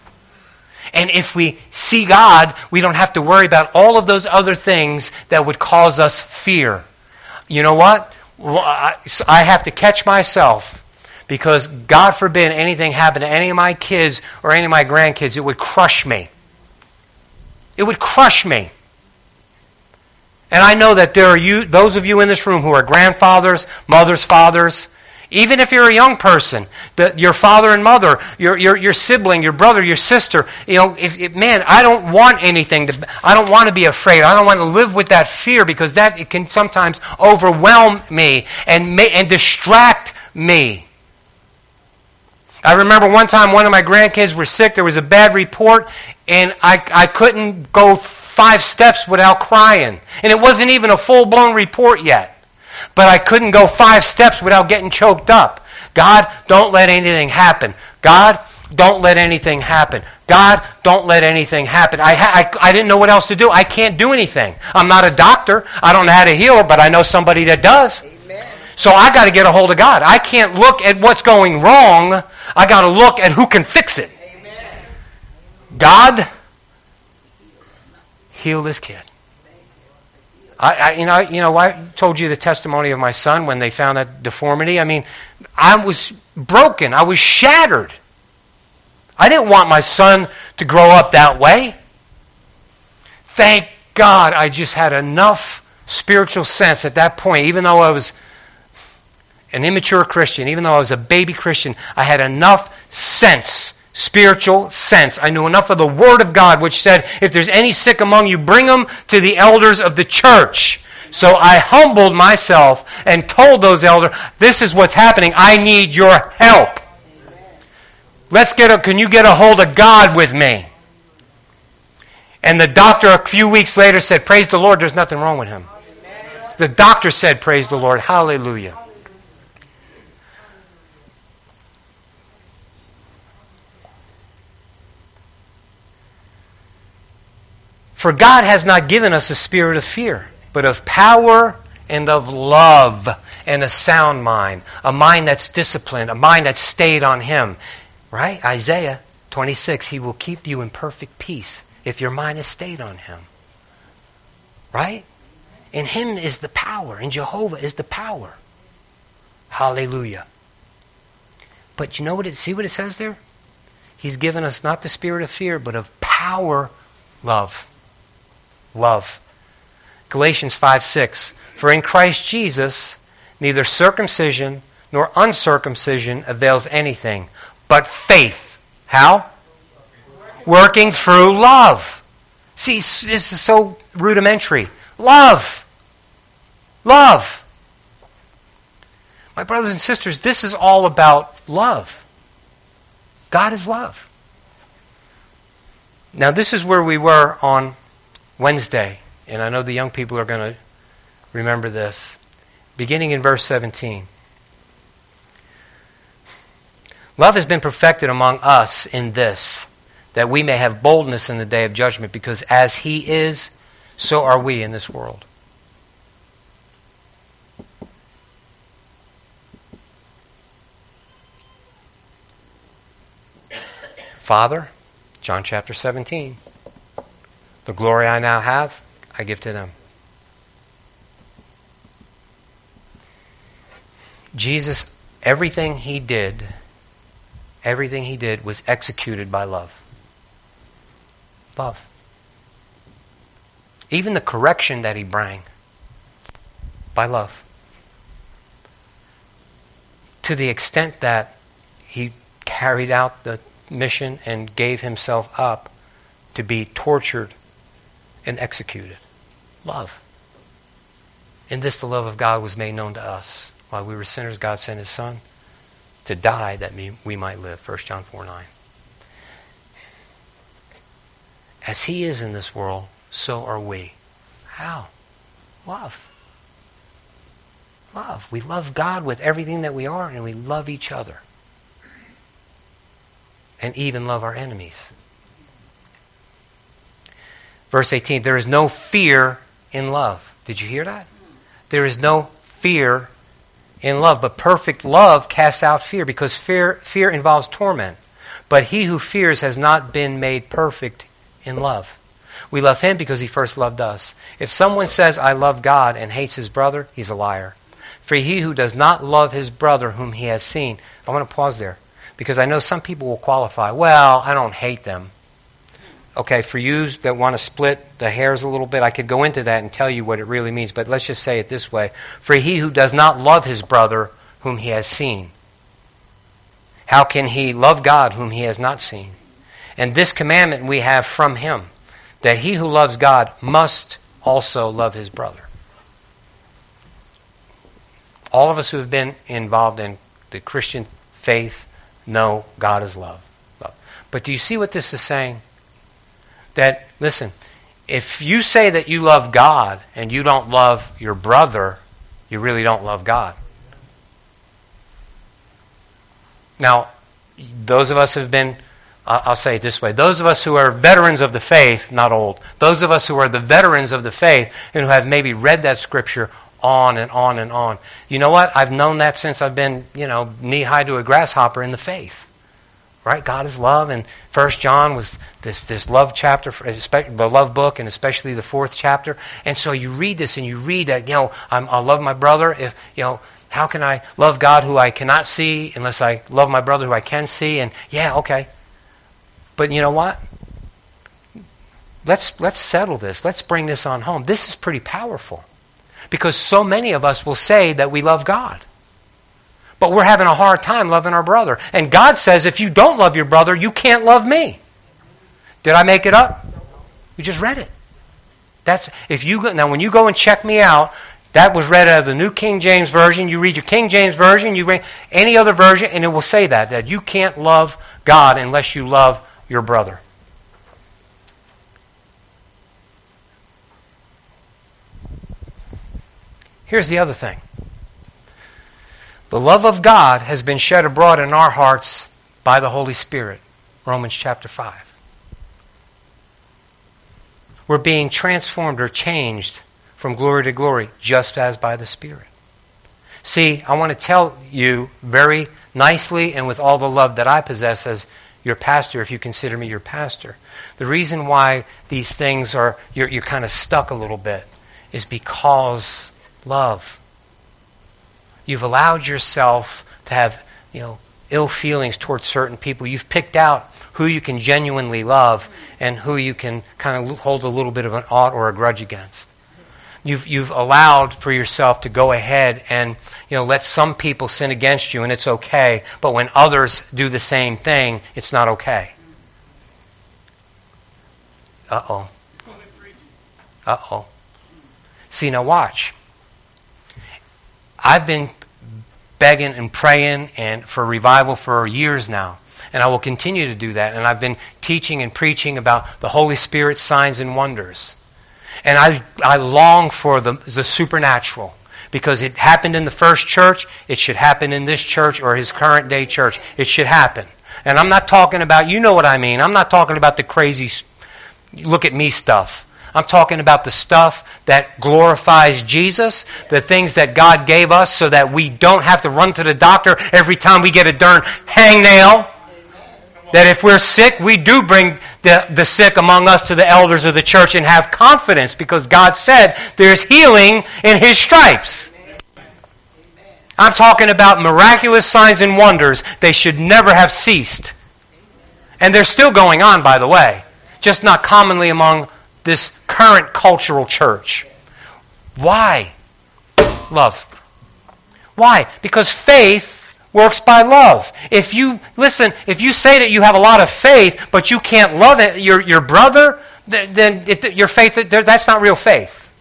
A: And if we see God, we don't have to worry about all of those other things that would cause us fear. You know what? I, have to catch myself because God forbid anything happen to any of my kids or any of my grandkids, it would crush me. It would crush me. And I know that there are you, those of you in this room who are grandfathers, mothers, fathers, even if you're a young person, the, your father and mother, your, your, your sibling, your brother, your sister, you know, if, if, man, I don't want anything to, I don't want to be afraid. I don't want to live with that fear because that it can sometimes overwhelm me and, may, and distract me. I remember one time one of my grandkids were sick. There was a bad report, and I, I couldn't go five steps without crying. And it wasn't even a full blown report yet but I couldn't go five steps without getting choked up. God, don't let anything happen. God, don't let anything happen. God, don't let anything happen. I, I, I didn't know what else to do. I can't do anything. I'm not a doctor. I don't know how to heal, but I know somebody that does. Amen. So I got to get a hold of God. I can't look at what's going wrong. I got to look at who can fix it. Amen. God, heal this kid. I, I, you know, you know, I told you the testimony of my son when they found that deformity. I mean, I was broken. I was shattered. I didn't want my son to grow up that way. Thank God I just had enough spiritual sense at that point, even though I was an immature Christian, even though I was a baby Christian, I had enough sense spiritual sense. I knew enough of the Word of God, which said, if there's any sick among you, bring them to the elders of the church. So I humbled myself and told those elders, this is what's happening. I need your help. Let's get a, can you get a hold of God with me? And the doctor a few weeks later said, praise the Lord, there's nothing wrong with him. The doctor said, praise the Lord, hallelujah. For God has not given us a spirit of fear, but of power and of love and a sound mind, a mind that's disciplined, a mind that's stayed on Him. Right? Isaiah 26, He will keep you in perfect peace if your mind is stayed on Him. Right? In Him is the power, in Jehovah is the power. Hallelujah. But you know what it see what it says there? He's given us not the spirit of fear, but of power, love love. Galatians 5 6. For in Christ Jesus, neither circumcision nor uncircumcision avails anything, but faith. How? Working through love. See, this is so rudimentary. Love. Love. My brothers and sisters, this is all about love. God is love. Now, this is where we were on Wednesday, and I know the young people are going to remember this. Beginning in verse 17. Love has been perfected among us in this, that we may have boldness in the day of judgment, because as He is, so are we in this world. Father, John chapter 17, the glory I now have, I give to them. Jesus, everything he did, everything he did was executed by love. Love. Even the correction that he brought, by love. To the extent that he carried out the mission and gave himself up to be tortured and executed. Love. In this, the love of God was made known to us. While we were sinners, God sent his Son to die that we might live. 1 John 4 9. As he is in this world, so are we. How? Love. Love. We love God with everything that we are, and we love each other and even love our enemies. Verse 18 There is no fear in love. Did you hear that? There is no fear in love, but perfect love casts out fear because fear, fear involves torment. But he who fears has not been made perfect in love. We love him because he first loved us. If someone says, I love God and hates his brother, he's a liar. For he who does not love his brother whom he has seen, I want to pause there because I know some people will qualify. Well, I don't hate them. Okay, for you that want to split the hairs a little bit, I could go into that and tell you what it really means, but let's just say it this way. For he who does not love his brother whom he has seen, how can he love God whom he has not seen? And this commandment we have from him that he who loves God must also love his brother. All of us who have been involved in the Christian faith know God is love. But do you see what this is saying? That, listen, if you say that you love God and you don't love your brother, you really don't love God. Now, those of us who have been, I'll say it this way those of us who are veterans of the faith, not old, those of us who are the veterans of the faith and who have maybe read that scripture on and on and on. You know what? I've known that since I've been, you know, knee high to a grasshopper in the faith. Right? God is love, and First John was this, this love chapter, the love book, and especially the fourth chapter. And so you read this, and you read that, you know, I'm, I love my brother. If you know, how can I love God who I cannot see unless I love my brother who I can see? And yeah, okay. But you know what? Let's let's settle this. Let's bring this on home. This is pretty powerful. Because so many of us will say that we love God. But we're having a hard time loving our brother. And God says if you don't love your brother, you can't love me. Did I make it up? We just read it. That's if you now when you go and check me out, that was read out of the New King James Version. You read your King James Version, you read any other version, and it will say that that you can't love God unless you love your brother. Here's the other thing the love of God has been shed abroad in our hearts by the Holy Spirit. Romans chapter 5. We're being transformed or changed from glory to glory just as by the Spirit. See, I want to tell you very nicely and with all the love that I possess as your pastor, if you consider me your pastor. The reason why these things are, you're, you're kind of stuck a little bit is because love. You've allowed yourself to have, you know, ill feelings towards certain people. You've picked out who you can genuinely love and who you can kind of hold a little bit of an ought or a grudge against. You've, you've allowed for yourself to go ahead and you know, let some people sin against you and it's okay, but when others do the same thing, it's not okay. Uh oh. Uh oh. See, now watch. I've been begging and praying and for revival for years now. And I will continue to do that. And I've been teaching and preaching about the Holy Spirit signs and wonders. And I, I long for the, the supernatural because it happened in the first church. It should happen in this church or his current day church. It should happen. And I'm not talking about, you know what I mean. I'm not talking about the crazy look at me stuff. I'm talking about the stuff that glorifies Jesus, the things that God gave us so that we don't have to run to the doctor every time we get a darn hangnail. That if we're sick, we do bring the, the sick among us to the elders of the church and have confidence because God said there's healing in His stripes. I'm talking about miraculous signs and wonders. They should never have ceased. And they're still going on, by the way, just not commonly among this current cultural church. Why? Love. Why? Because faith works by love. If you, listen, if you say that you have a lot of faith, but you can't love it, your, your brother, then it, your faith, that's not real faith.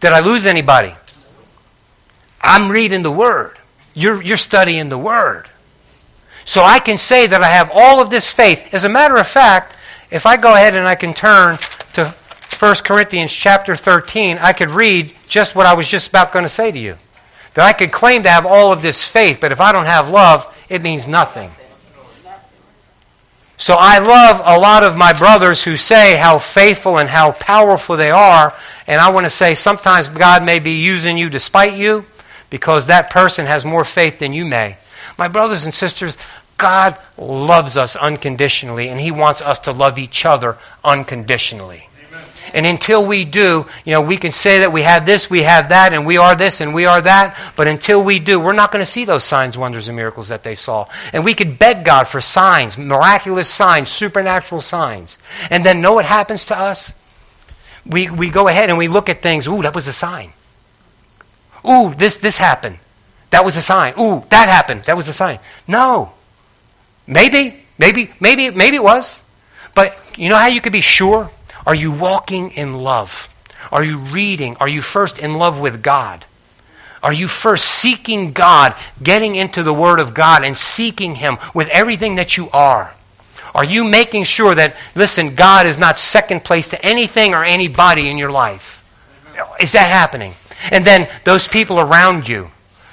A: Did I lose anybody? I'm reading the Word. You're, you're studying the Word. So I can say that I have all of this faith. As a matter of fact, if I go ahead and I can turn 1 Corinthians chapter 13, I could read just what I was just about going to say to you. That I could claim to have all of this faith, but if I don't have love, it means nothing. So I love a lot of my brothers who say how faithful and how powerful they are. And I want to say sometimes God may be using you despite you because that person has more faith than you may. My brothers and sisters, God loves us unconditionally and He wants us to love each other unconditionally. And until we do, you know, we can say that we have this, we have that, and we are this, and we are that. But until we do, we're not going to see those signs, wonders, and miracles that they saw. And we could beg God for signs, miraculous signs, supernatural signs. And then know what happens to us? We, we go ahead and we look at things. Ooh, that was a sign. Ooh, this, this happened. That was a sign. Ooh, that happened. That was a sign. No. Maybe, maybe, maybe, maybe it was. But you know how you could be sure? Are you walking in love? Are you reading? Are you first in love with God? Are you first seeking God, getting into the Word of God and seeking Him with everything that you are? Are you making sure that, listen, God is not second place to anything or anybody in your life? Is that happening? And then those people around you,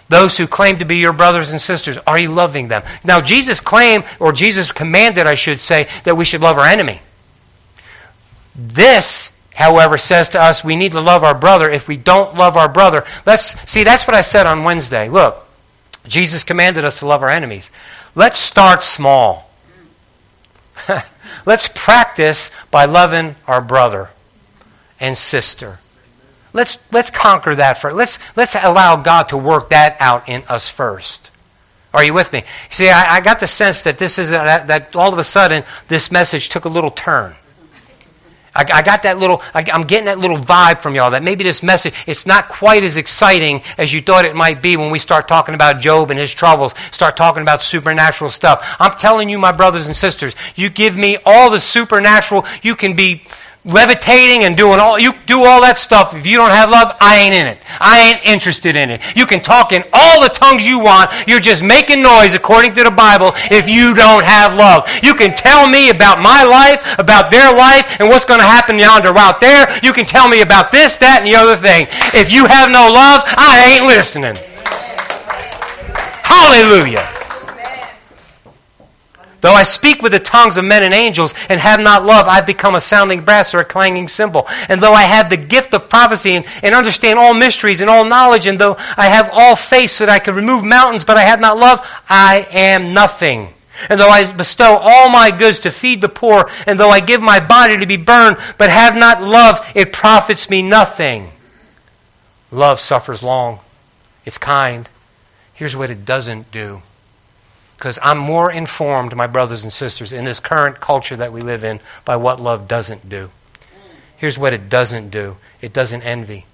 A: those who claim to be your brothers and sisters, are you loving them? Now, Jesus claimed, or Jesus commanded, I should say, that we should love our enemy. This, however, says to us we need to love our brother. If we don't love our brother, let's see, that's what I said on Wednesday. Look, Jesus commanded us to love our enemies. Let's start small. let's practice by loving our brother and sister. Let's, let's conquer that first. Let's, let's allow God to work that out in us first. Are you with me? See, I, I got the sense that this is a, that, that all of a sudden this message took a little turn. I, I got that little, I, I'm getting that little vibe from y'all that maybe this message, it's not quite as exciting as you thought it might be when we start talking about Job and his troubles, start talking about supernatural stuff. I'm telling you, my brothers and sisters, you give me all the supernatural, you can be levitating and doing all you do all that stuff. If you don't have love i ain't in it. I ain't interested in it. You can talk in all the tongues you want. You're just making noise according to the bible if you don't have love. You can tell me about my life about their life and what's going to happen yonder out there. You can tell me about this that and the other thing. If you have no love i ain't listening. Hallelujah Though I speak with the tongues of men and angels and have not love, I've become a sounding brass or a clanging cymbal. And though I have the gift of prophecy and, and understand all mysteries and all knowledge, and though I have all faith so that I can remove mountains, but I have not love, I am nothing. And though I bestow all my goods to feed the poor, and though I give my body to be burned, but have not love, it profits me nothing. Love suffers long. It's kind. Here's what it doesn't do because I'm more informed, my brothers and sisters, in this current culture that we live in by what love doesn't do. Here's what it doesn't do it doesn't envy.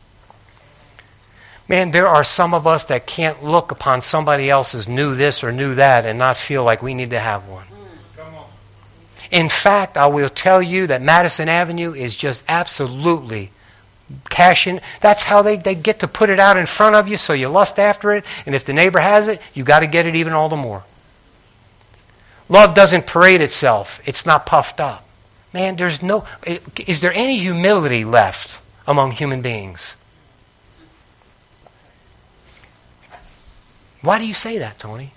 A: Man, there are some of us that can't look upon somebody else's new this or new that and not feel like we need to have one. In fact, I will tell you that Madison Avenue is just absolutely cashing. That's how they, they get to put it out in front of you so you lust after it. And if the neighbor has it, you got to get it even all the more. Love doesn't parade itself, it's not puffed up. Man, there's no. Is there any humility left among human beings? Why do you say that, Tony?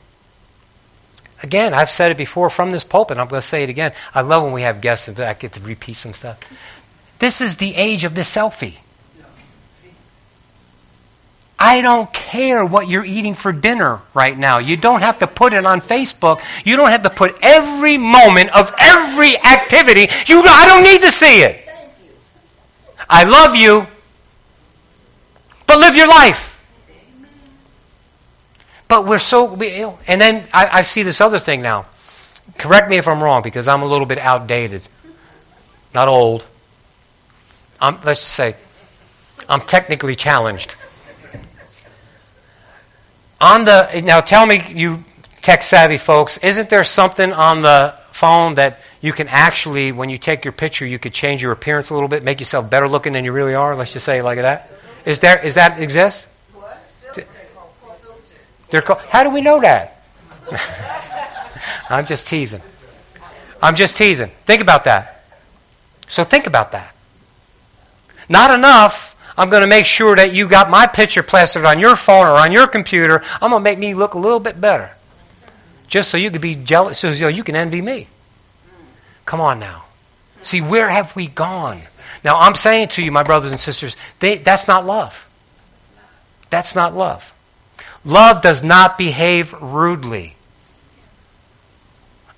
A: Again, I've said it before from this pulpit. I'm going to say it again. I love when we have guests and I get to repeat some stuff. This is the age of the selfie. I don't care what you're eating for dinner right now. You don't have to put it on Facebook. You don't have to put every moment of every activity. You, I don't need to see it. I love you, but live your life. But we're so, we, and then I, I see this other thing now. Correct me if I'm wrong because I'm a little bit outdated. Not old. I'm, let's say, I'm technically challenged. On the now, tell me, you tech savvy folks, isn't there something on the phone that you can actually, when you take your picture, you could change your appearance a little bit, make yourself better looking than you really are? Let's just say like that. Is there? Is that exist? They're called, how do we know that? I'm just teasing. I'm just teasing. Think about that. So think about that. Not enough. I'm going to make sure that you got my picture plastered on your phone or on your computer. I'm going to make me look a little bit better. Just so you can be jealous, so you can envy me. Come on now. See, where have we gone? Now, I'm saying to you, my brothers and sisters, they, that's not love. That's not love. Love does not behave rudely.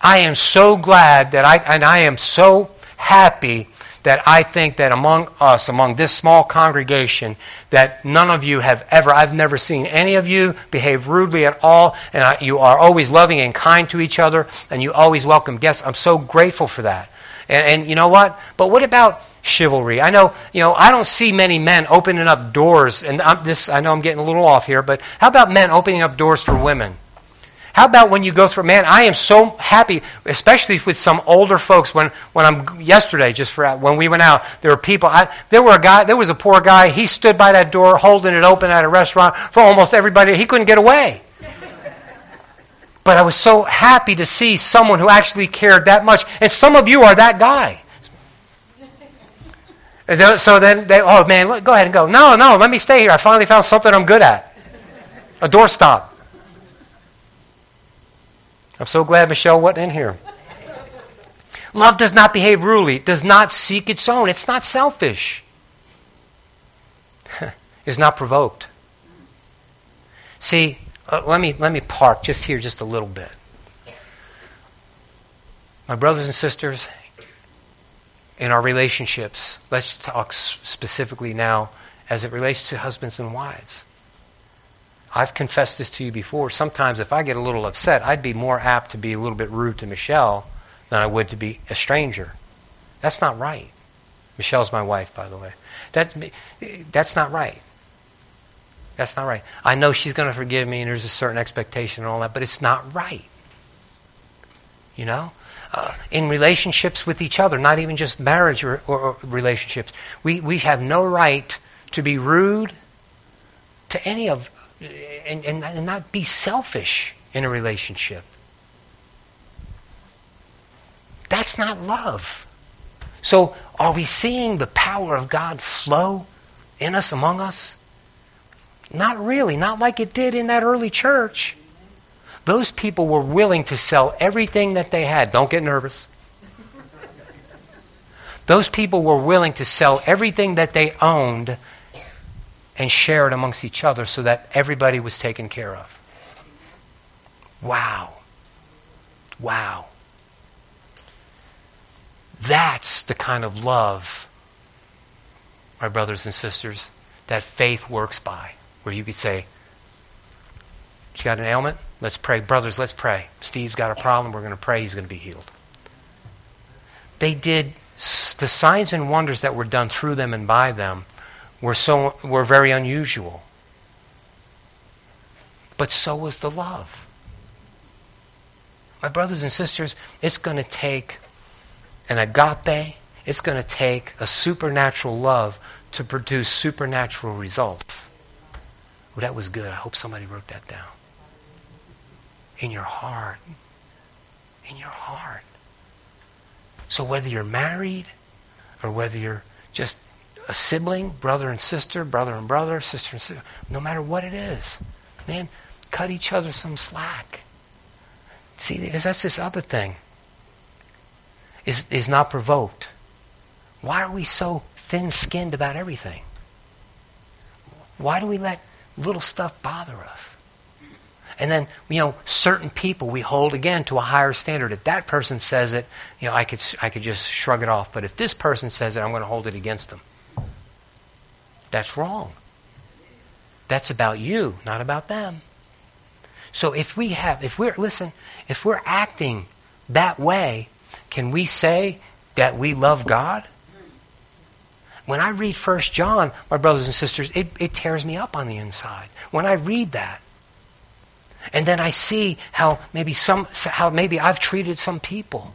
A: I am so glad that I, and I am so happy that I think that among us, among this small congregation, that none of you have ever, I've never seen any of you behave rudely at all, and I, you are always loving and kind to each other, and you always welcome guests. I'm so grateful for that. And, and you know what? But what about chivalry. I know, you know, I don't see many men opening up doors, and I'm this, I know I'm getting a little off here, but how about men opening up doors for women? How about when you go through, man, I am so happy, especially with some older folks. When, when I'm, yesterday, just for, when we went out, there were people, I, there were a guy, there was a poor guy, he stood by that door holding it open at a restaurant for almost everybody, he couldn't get away. But I was so happy to see someone who actually cared that much. And some of you are that guy. So then they, oh man, go ahead and go. No, no, let me stay here. I finally found something I'm good at. A doorstop. I'm so glad Michelle wasn't in here. Love does not behave rudely, it does not seek its own. It's not selfish. it's not provoked. See, uh, let, me, let me park just here just a little bit. My brothers and sisters, in our relationships. Let's talk specifically now as it relates to husbands and wives. I've confessed this to you before. Sometimes if I get a little upset, I'd be more apt to be a little bit rude to Michelle than I would to be a stranger. That's not right. Michelle's my wife, by the way. That, that's not right. That's not right. I know she's going to forgive me and there's a certain expectation and all that, but it's not right. You know? uh, in relationships with each other, not even just marriage or, or, or relationships. We, we have no right to be rude to any of, and, and, and not be selfish in a relationship. That's not love. So, are we seeing the power of God flow in us, among us? Not really, not like it did in that early church. Those people were willing to sell everything that they had. Don't get nervous. Those people were willing to sell everything that they owned and share it amongst each other so that everybody was taken care of. Wow. Wow. That's the kind of love, my brothers and sisters, that faith works by. Where you could say, You got an ailment? Let's pray. Brothers, let's pray. Steve's got a problem. We're going to pray he's going to be healed. They did the signs and wonders that were done through them and by them were so were very unusual. but so was the love. My brothers and sisters, it's going to take an agape, it's going to take a supernatural love to produce supernatural results. Well, that was good. I hope somebody wrote that down. In your heart. In your heart. So whether you're married or whether you're just a sibling, brother and sister, brother and brother, sister and sister, no matter what it is, man, cut each other some slack. See, because that's this other thing. Is is not provoked. Why are we so thin-skinned about everything? Why do we let little stuff bother us? And then, you know, certain people we hold again to a higher standard. If that person says it, you know, I could, I could just shrug it off. But if this person says it, I'm going to hold it against them. That's wrong. That's about you, not about them. So if we have, if we're, listen, if we're acting that way, can we say that we love God? When I read First John, my brothers and sisters, it, it tears me up on the inside. When I read that, and then I see how maybe some how maybe I've treated some people.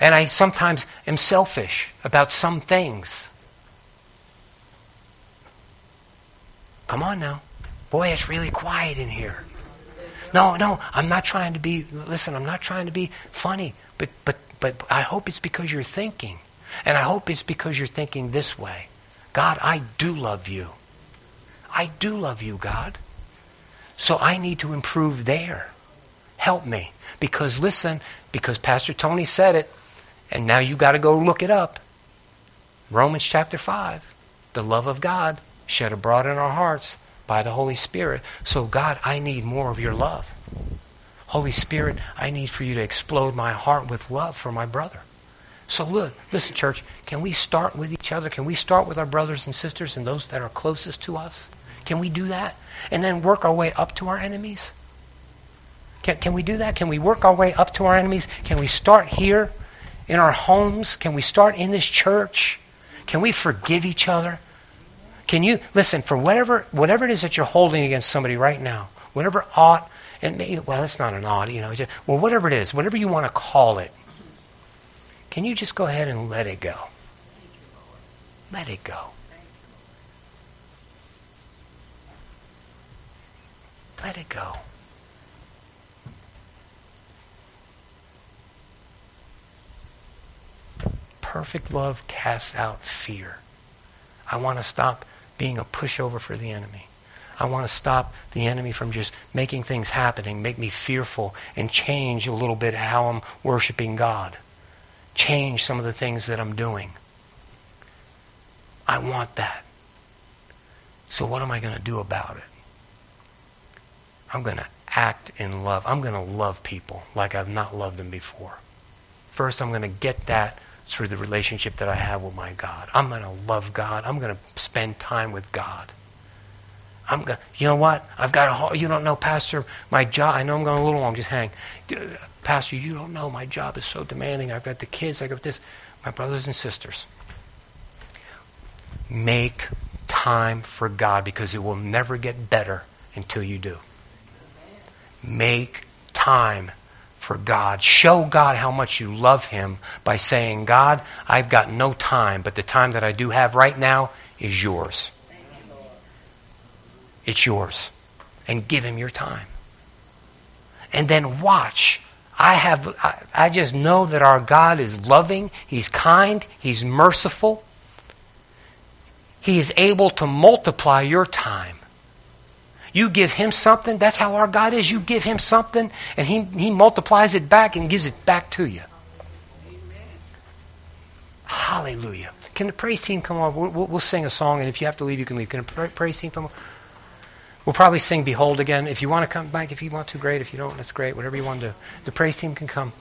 A: And I sometimes am selfish about some things. Come on now. Boy, it's really quiet in here. No, no, I'm not trying to be listen, I'm not trying to be funny, but but but I hope it's because you're thinking. And I hope it's because you're thinking this way. God, I do love you. I do love you, God. So I need to improve there. Help me. Because listen, because Pastor Tony said it, and now you got to go look it up. Romans chapter 5. The love of God shed abroad in our hearts by the Holy Spirit. So, God, I need more of your love. Holy Spirit, I need for you to explode my heart with love for my brother. So, look, listen, church, can we start with each other? Can we start with our brothers and sisters and those that are closest to us? Can we do that? And then work our way up to our enemies? Can, can we do that? Can we work our way up to our enemies? Can we start here in our homes? Can we start in this church? Can we forgive each other? Can you listen for whatever whatever it is that you're holding against somebody right now, whatever ought and maybe well, it's not an ought, you know. Just, well, whatever it is, whatever you want to call it, can you just go ahead and let it go? Let it go. Let it go. Perfect love casts out fear. I want to stop being a pushover for the enemy. I want to stop the enemy from just making things happen and make me fearful and change a little bit how I'm worshiping God. Change some of the things that I'm doing. I want that. So what am I going to do about it? I'm going to act in love. I'm going to love people like I've not loved them before. First, I'm going to get that through the relationship that I have with my God. I'm going to love God. I'm going to spend time with God. I'm going. You know what? I've got a. You don't know, Pastor. My job. I know I'm going a little long. Just hang, Pastor. You don't know. My job is so demanding. I've got the kids. I got this. My brothers and sisters. Make time for God because it will never get better until you do. Make time for God. Show God how much you love Him by saying, God, I've got no time, but the time that I do have right now is yours. It's yours. And give Him your time. And then watch. I have I, I just know that our God is loving, He's kind, He's merciful. He is able to multiply your time. You give him something, that's how our God is. You give him something, and he, he multiplies it back and gives it back to you. Hallelujah. Can the praise team come on? We'll, we'll, we'll, sing a song, and if you have to leave, you can leave. Can the praise team come on? We'll probably sing Behold again. If you want to come back, if you want to, great. If you don't, that's great. Whatever you want to do. The praise team can come.